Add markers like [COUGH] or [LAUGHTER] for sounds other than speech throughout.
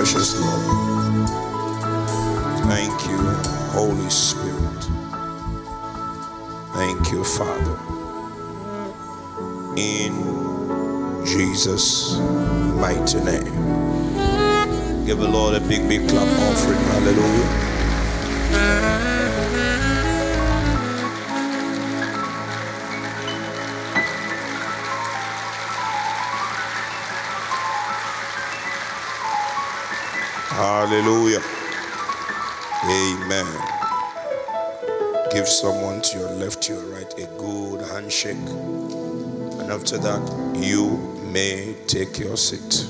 precious Lord. Thank you, Holy Spirit. Thank you, Father. In Jesus' mighty name. Give the Lord a big, big clap offering. Hallelujah. Hallelujah. Amen. Give someone to your left, to your right, a good handshake. And after that, you may take your seat.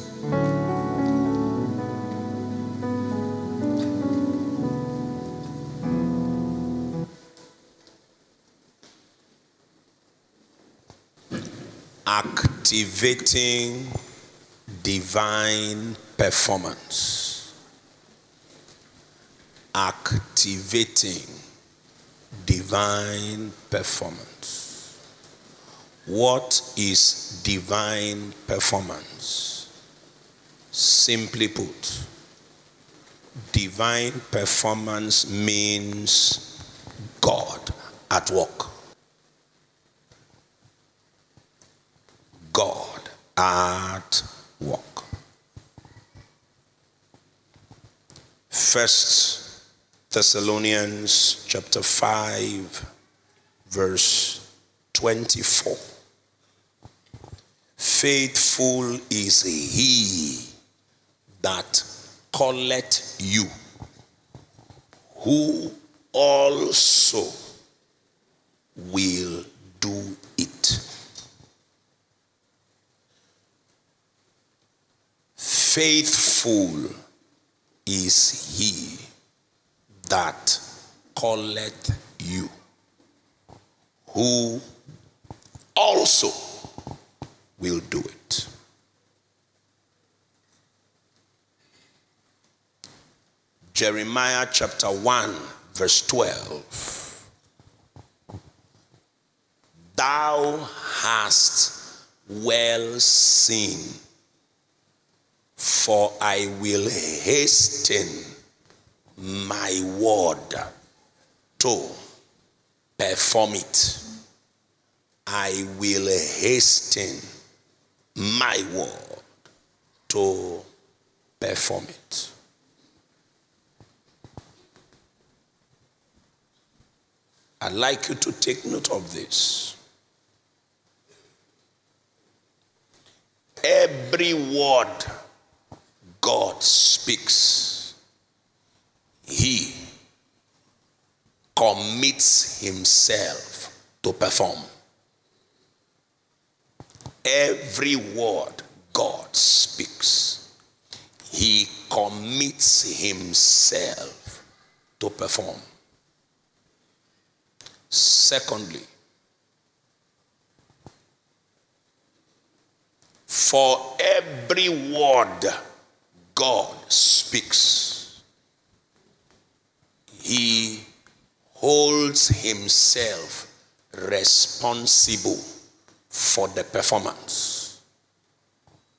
Activating divine performance activating divine performance. What is divine performance? Simply put, divine performance means God at work. God at work. First Thessalonians chapter 5, verse 24. Faithful is he that calleth you, who also will do it. Faithful is he that calleth you, who also will do it. Jeremiah chapter 1, verse 12. Thou hast well seen, for I will hasten my word to perform it. I will hasten my word to perform it. I'd like you to take note of this. Every word God speaks he commits himself to perform. Every word God speaks, he commits himself to perform. Secondly, for every word God speaks, he holds himself responsible for the performance.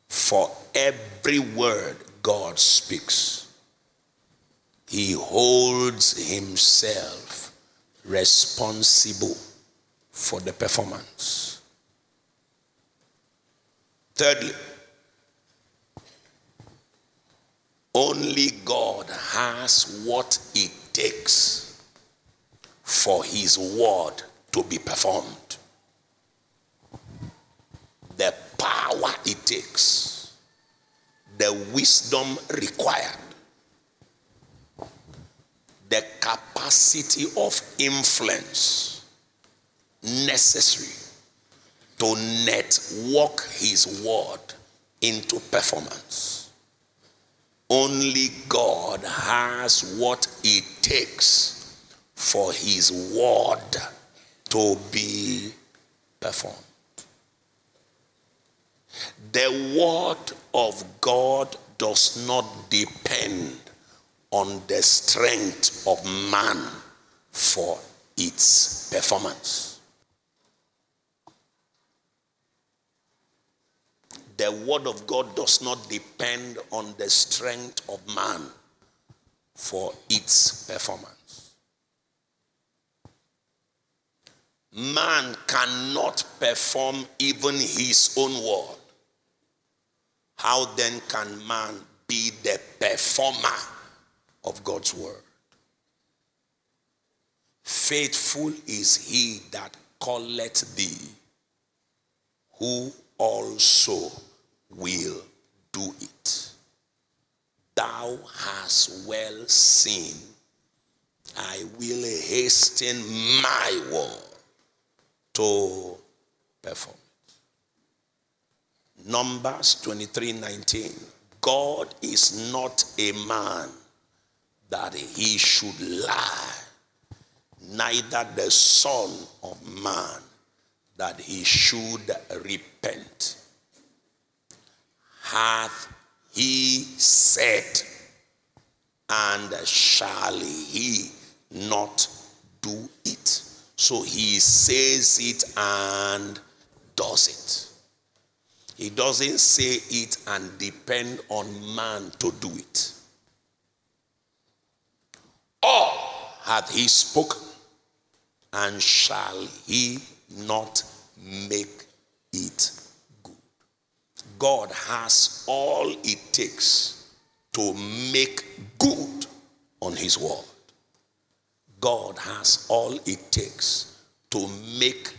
For every word God speaks, he holds himself responsible for the performance. Thirdly, only God has what it takes for his word to be performed. The power it takes, the wisdom required, the capacity of influence necessary to network his word into performance only God has what it takes for his word to be performed. The word of God does not depend on the strength of man for its performance. The word of God does not depend on the strength of man for its performance. Man cannot perform even his own word. How then can man be the performer of God's word? Faithful is he that calleth thee, who also will do it. Thou hast well seen. I will hasten my word to perform it. Numbers 23 19. God is not a man that he should lie, neither the Son of Man that he should repent. Hath he said, and shall he not do it? So he says it and does it. He doesn't say it and depend on man to do it. Or hath he spoken, and shall he not make it? God has all it takes to make good on his word. God has all it takes to make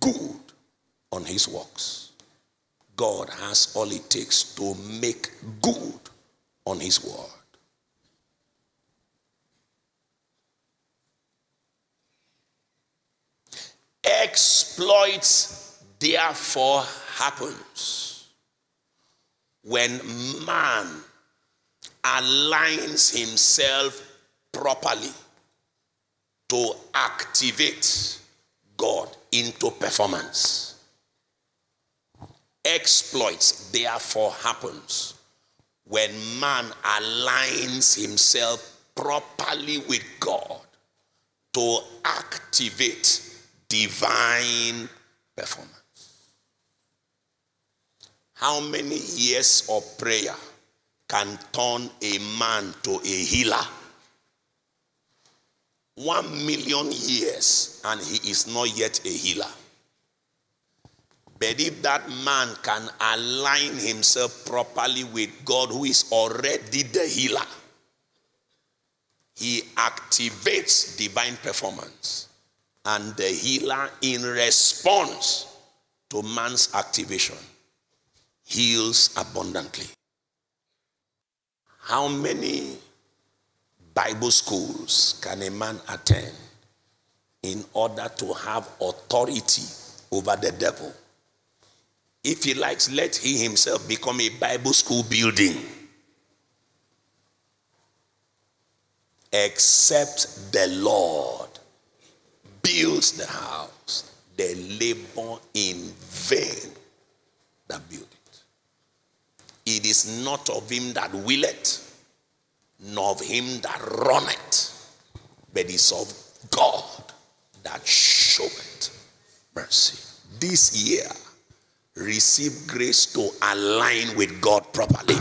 good on his works. God has all it takes to make good on his word. Exploits therefore happens when man aligns himself properly to activate God into performance. Exploits therefore happens when man aligns himself properly with God to activate divine performance. How many years of prayer can turn a man to a healer? One million years and he is not yet a healer. But if that man can align himself properly with God, who is already the healer, he activates divine performance. And the healer, in response to man's activation, heals abundantly. How many Bible schools can a man attend in order to have authority over the devil? If he likes, let he himself become a Bible school building. Except the Lord builds the house, they labor in vain that build it. Is not of him that willeth, nor of him that runneth, but is of God that showeth mercy. This year, receive grace to align with God properly.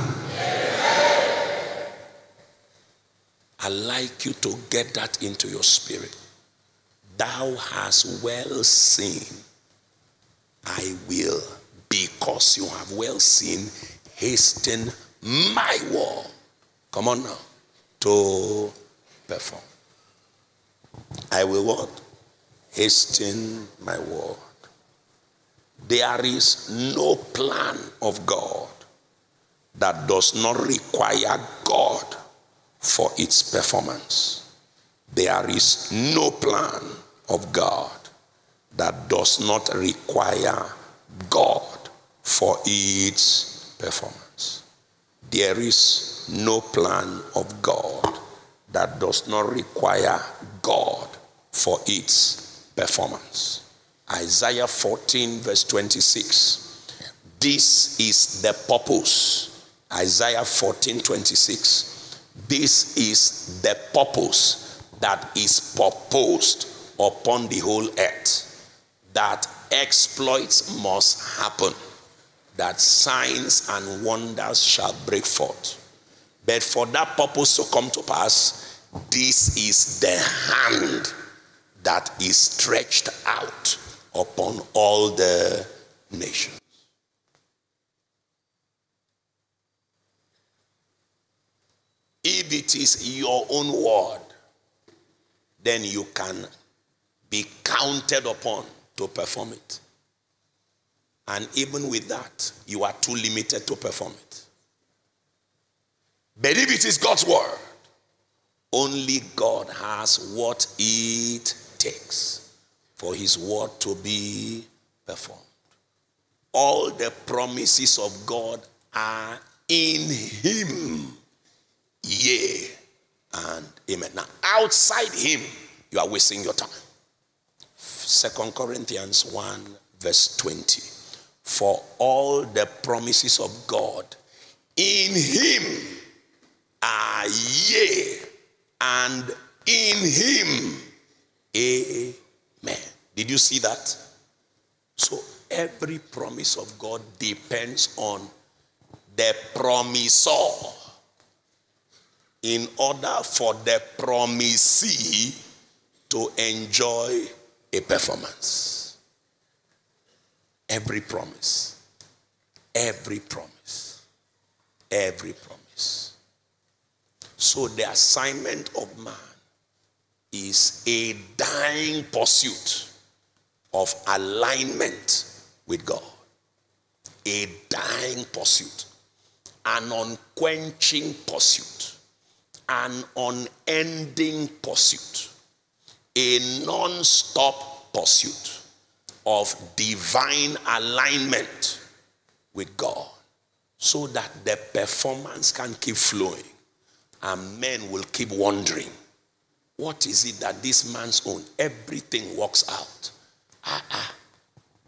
I like you to get that into your spirit. Thou hast well seen, I will, because you have well seen, hasten my word Come on now. To perform. I will what? Hasten my word. There is no plan of God that does not require God for its performance. There is no plan of God that does not require God for its performance. There is no plan of God that does not require God for its performance. Isaiah 14, verse 26. This is the purpose. Isaiah 14, 26. This is the purpose that is proposed upon the whole earth that exploits must happen that signs and wonders shall break forth. But for that purpose to come to pass, this is the hand that is stretched out upon all the nations. If it is your own word, then you can be counted upon to perform it. And even with that, you are too limited to perform it. Believe it is God's word, only God has what it takes for his word to be performed. All the promises of God are in him. Yea and amen. Now, outside him, you are wasting your time. Second Corinthians 1, verse 20. For all the promises of God in him are yea, and in him, amen. Did you see that? So every promise of God depends on the promisor in order for the promisee to enjoy a performance. Every promise, every promise, every promise. So the assignment of man is a dying pursuit of alignment with God. A dying pursuit, an unquenching pursuit, an unending pursuit. A non stop pursuit of divine alignment with God so that the performance can keep flowing and men will keep wondering what is it that this man's own everything works out? Ah ah.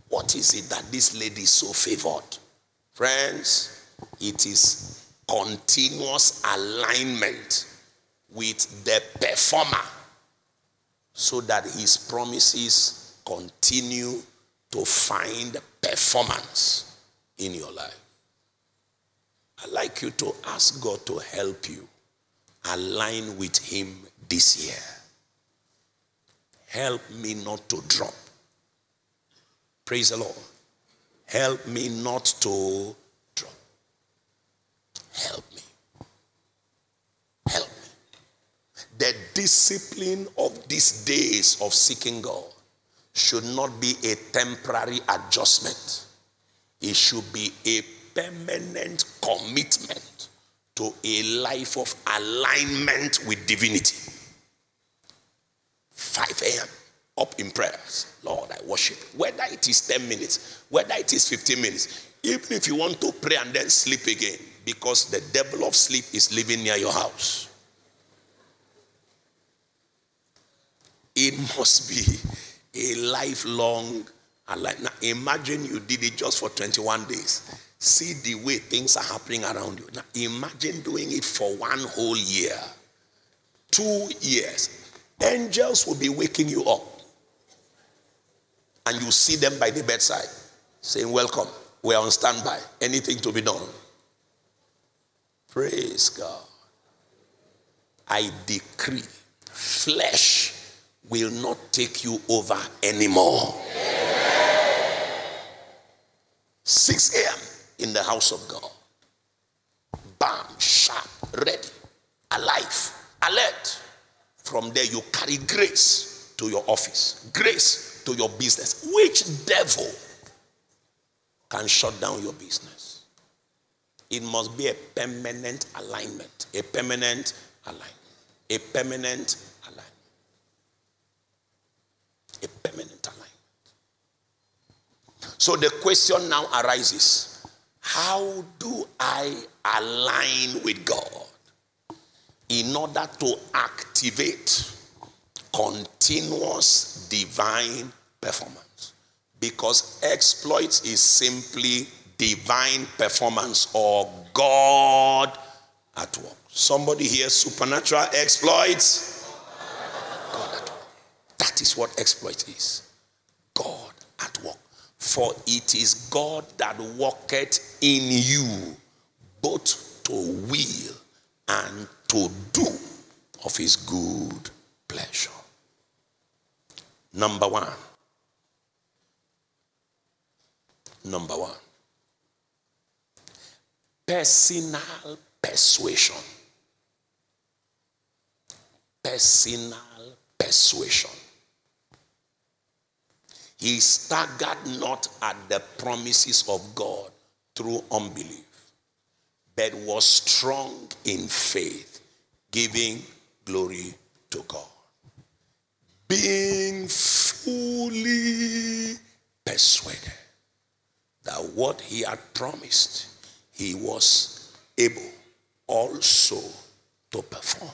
What is it that this lady is so favored? Friends it is continuous alignment with the performer so that his promises continue to find performance in your life. I'd like you to ask God to help you align with him this year. Help me not to drop. Praise the Lord. Help me not to drop. Help me. Help me. the discipline of these days of seeking God should not be a temporary adjustment, it should be a permanent commitment to a life of alignment with divinity. 5 a.m. up in prayers. Lord, I worship. Whether it is 10 minutes, whether it is 15 minutes, even if you want to pray and then sleep again, because the devil of sleep is living near your house. It must be a lifelong alive. Now imagine you did it just for 21 days. See the way things are happening around you. Now imagine doing it for one whole year, two years. Angels will be waking you up. And you see them by the bedside saying, Welcome. We're on standby. Anything to be done. Praise God. I decree flesh will not take you over anymore. 6 a.m. in the house of God. Bam, sharp, ready, alive, alert. From there, you carry grace to your office, grace to your business. Which devil can shut down your business? It must be a permanent alignment, a permanent alignment, a permanent a permanent alignment. So the question now arises how do I align with God in order to activate continuous divine performance? Because exploits is simply divine performance or God at work. Somebody here, supernatural exploits that is what exploit is. God at work. For it is God that worketh in you both to will and to do of his good pleasure. Number one. Number one. Personal persuasion. Personal persuasion. He staggered not at the promises of God through unbelief, but was strong in faith, giving glory to God. Being fully persuaded that what he had promised, he was able also to perform.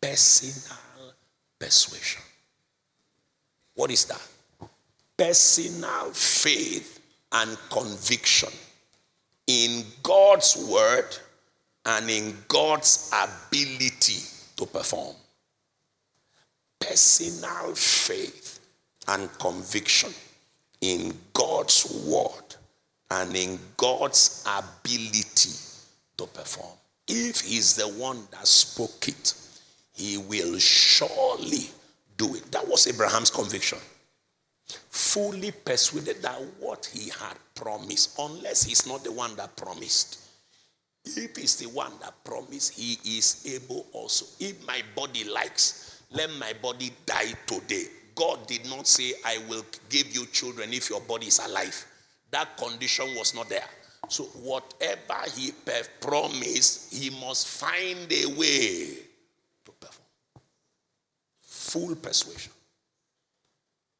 Personal persuasion. What is that? Personal faith and conviction in God's word and in God's ability to perform. Personal faith and conviction in God's word and in God's ability to perform. If He's the one that spoke it, He will surely do it. That was Abraham's conviction. Fully persuaded that what he had promised, unless he's not the one that promised, if he's the one that promised, he is able also. If my body likes, let my body die today. God did not say, I will give you children if your body is alive. That condition was not there. So, whatever he promised, he must find a way to perform. Full persuasion.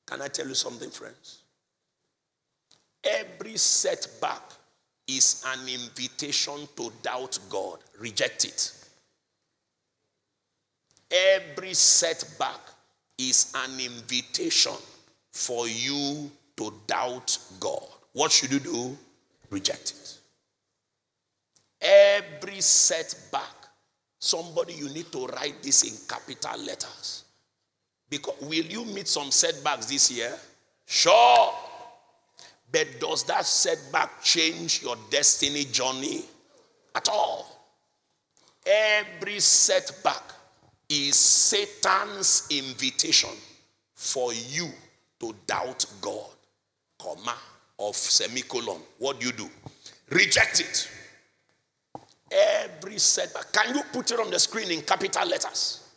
Can I tell you something, friends? Every setback is an invitation to doubt God. Reject it. Every setback is an invitation for you to doubt God. What should you do? Reject it. Every setback, somebody you need to write this in capital letters. Because will you meet some setbacks this year? Sure. But does that setback change your destiny journey at all? Every setback is Satan's invitation for you to doubt God. Comma of semicolon. What do you do? Reject it. Every setback. Can you put it on the screen in capital letters?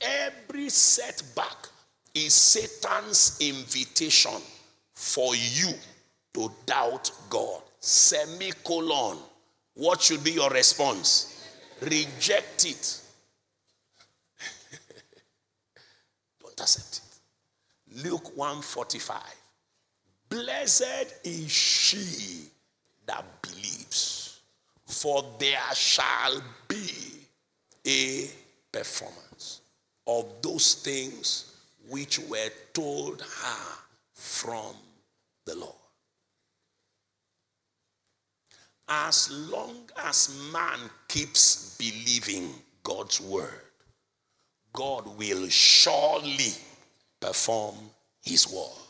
Every setback is Satan's invitation for you to doubt God. Semicolon. What should be your response? Reject it. [LAUGHS] Don't accept it. Luke 145. Blessed is she that believes, for there shall be a performance of those things which were told her from the Lord. As long as man keeps believing God's word, God will surely perform his word.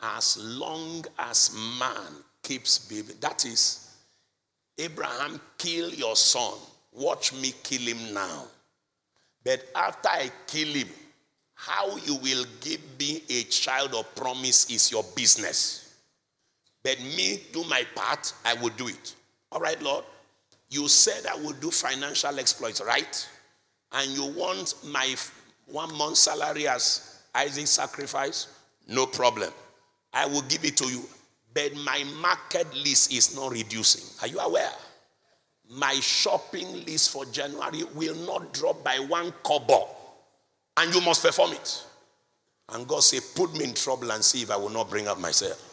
As long as man keeps believing, that is, Abraham, kill your son. Watch me kill him now. But after I kill him, how you will give me a child of promise is your business. But me, do my part, I will do it. All right, Lord? You said I will do financial exploits, right? And you want my one month salary as Isaac's sacrifice? No problem. I will give it to you. But my market list is not reducing. Are you aware? My shopping list for January will not drop by one kobo. And you must perform it. And God said, Put me in trouble and see if I will not bring up myself.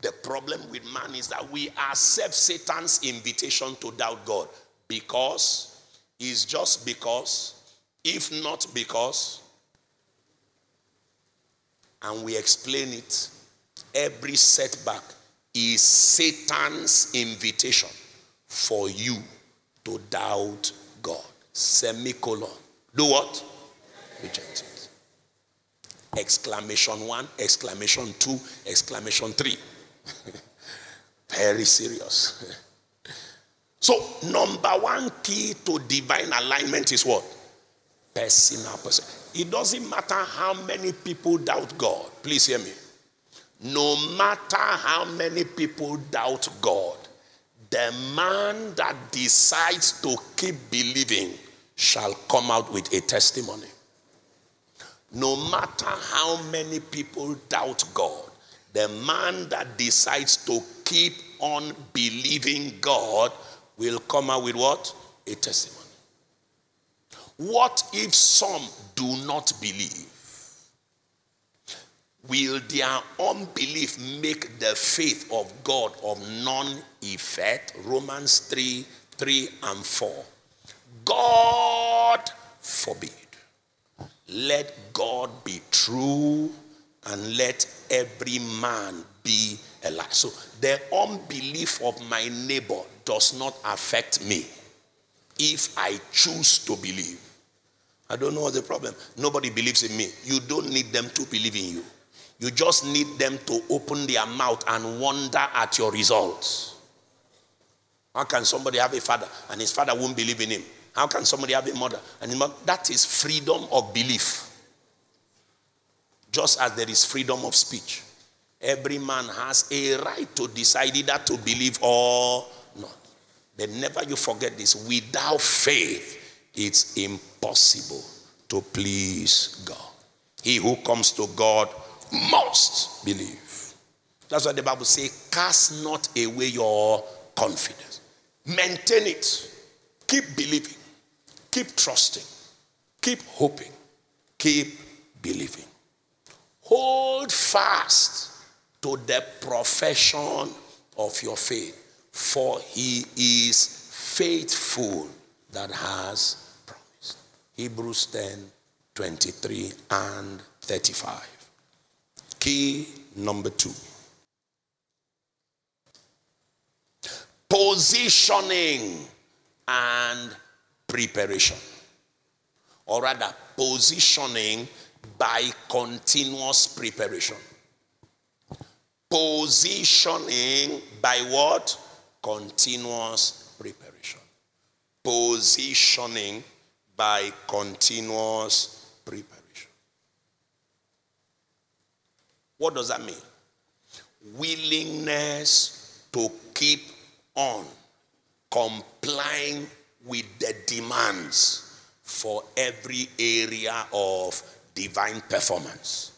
The problem with man is that we accept Satan's invitation to doubt God because it's just because, if not because, and we explain it, every setback is Satan's invitation for you to doubt God. Semicolon. Do what? Reject it. exclamation one, exclamation two, exclamation three. [LAUGHS] Very serious. [LAUGHS] so, number one key to divine alignment is what? Personal person. It doesn't matter how many people doubt God. Please hear me. No matter how many people doubt God, the man that decides to keep believing shall come out with a testimony. No matter how many people doubt God, the man that decides to keep on believing God will come out with what? A testimony. What if some do not believe? Will their unbelief make the faith of God of none effect? Romans 3 3 and 4. God forbid. Let God be true and let every man be a lie. So the unbelief of my neighbor does not affect me if I choose to believe. I don't know what the problem. Nobody believes in me. You don't need them to believe in you. You just need them to open their mouth and wonder at your results. How can somebody have a father and his father won't believe in him? How can somebody have a mother and mother? that is freedom of belief. Just as there is freedom of speech. Every man has a right to decide either to believe or not. But never you forget this without faith, it's impossible to please God. He who comes to God must believe. That's what the Bible says, Cast not away your confidence. Maintain it. Keep believing. Keep trusting. Keep hoping. Keep believing. Hold fast to the profession of your faith, for he is faithful that has promised. Hebrews 10 23 and 35. Key number two positioning and preparation, or rather, positioning by continuous preparation. Positioning by what? Continuous preparation. Positioning by continuous preparation. What does that mean? Willingness to keep on complying with the demands for every area of divine performance.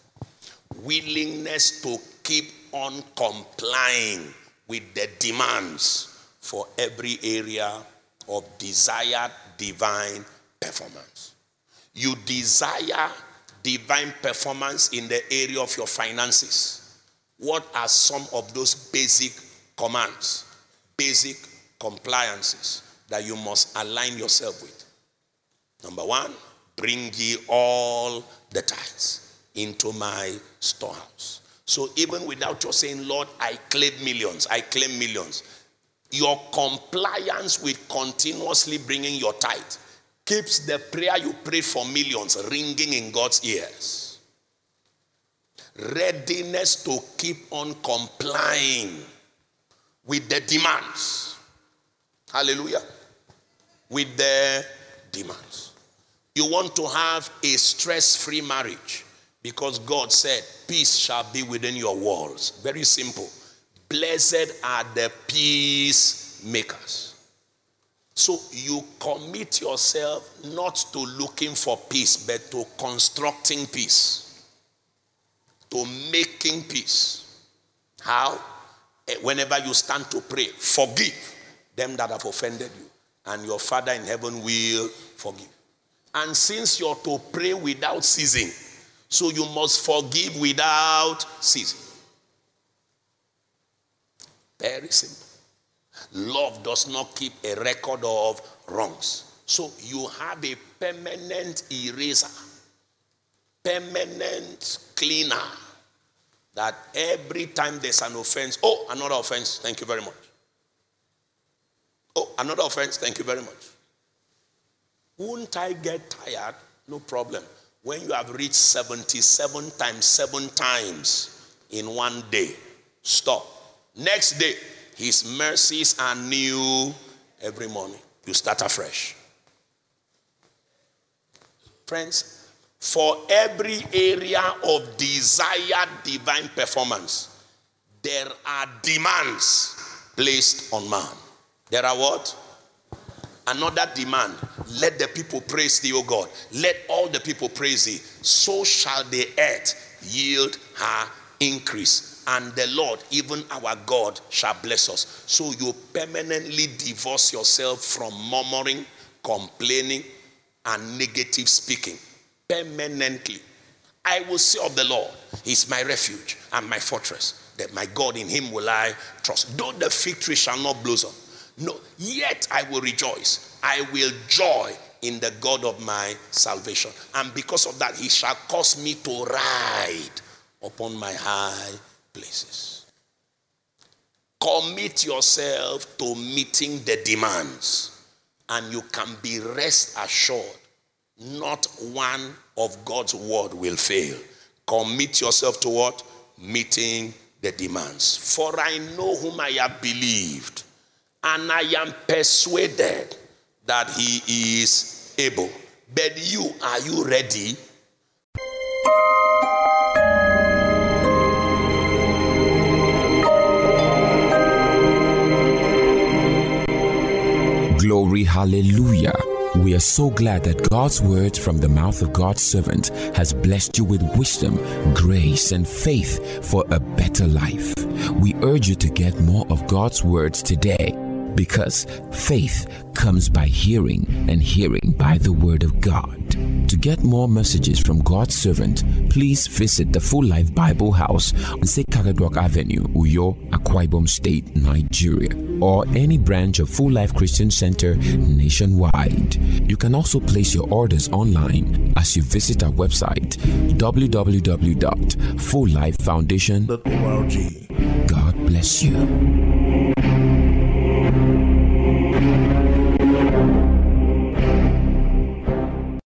Willingness to keep on complying with the demands for every area of desired divine performance. You desire divine performance in the area of your finances. What are some of those basic commands, basic compliances that you must align yourself with? Number one, bring ye all the tithes into my storehouse. So even without your saying, Lord, I claim millions, I claim millions, your compliance with continuously bringing your tithe keeps the prayer you pray for millions ringing in God's ears. Readiness to keep on complying with the demands. Hallelujah. With the demands. You want to have a stress free marriage because God said, Peace shall be within your walls. Very simple. Blessed are the peacemakers. So you commit yourself not to looking for peace, but to constructing peace, to making peace. How? Eh, whenever you stand to pray, forgive them that have offended you, and your Father in heaven will forgive. And since you're to pray without ceasing, so you must forgive without ceasing. Very simple. Love does not keep a record of wrongs. So you have a permanent eraser, permanent cleaner. That every time there's an offense, oh, another offense, thank you very much. Oh, another offense, thank you very much. Won't I get tired? No problem. When you have reached 77 times 7 times in one day, stop. Next day, his mercies are new every morning. You start afresh. Friends, for every area of desired divine performance, there are demands placed on man. There are what? Another demand. Let the people praise thee, O God. Let all the people praise thee. So shall the earth yield her increase. And the Lord, even our God, shall bless us. So you permanently divorce yourself from murmuring, complaining, and negative speaking. Permanently. I will say of the Lord, He's my refuge and my fortress. That my God, in Him will I trust. Though the fig tree shall not blossom, no, yet I will rejoice. I will joy in the God of my salvation. And because of that, He shall cause me to ride upon my high places. Commit yourself to meeting the demands, and you can be rest assured not one of God's word will fail. Commit yourself to what? Meeting the demands. For I know whom I have believed, and I am persuaded that he is able. But you, are you ready? Glory, hallelujah. We are so glad that God's word from the mouth of God's servant has blessed you with wisdom, grace, and faith for a better life. We urge you to get more of God's words today because faith comes by hearing and hearing by the word of God. To get more messages from God's servant, please visit the Full Life Bible House on Nsikak Eduok Avenue, Uyo, Akwa Ibom State, Nigeria, or any branch of Full Life Christian Center nationwide. You can also place your orders online as you visit our website www.fulllifefoundation.org. God bless you.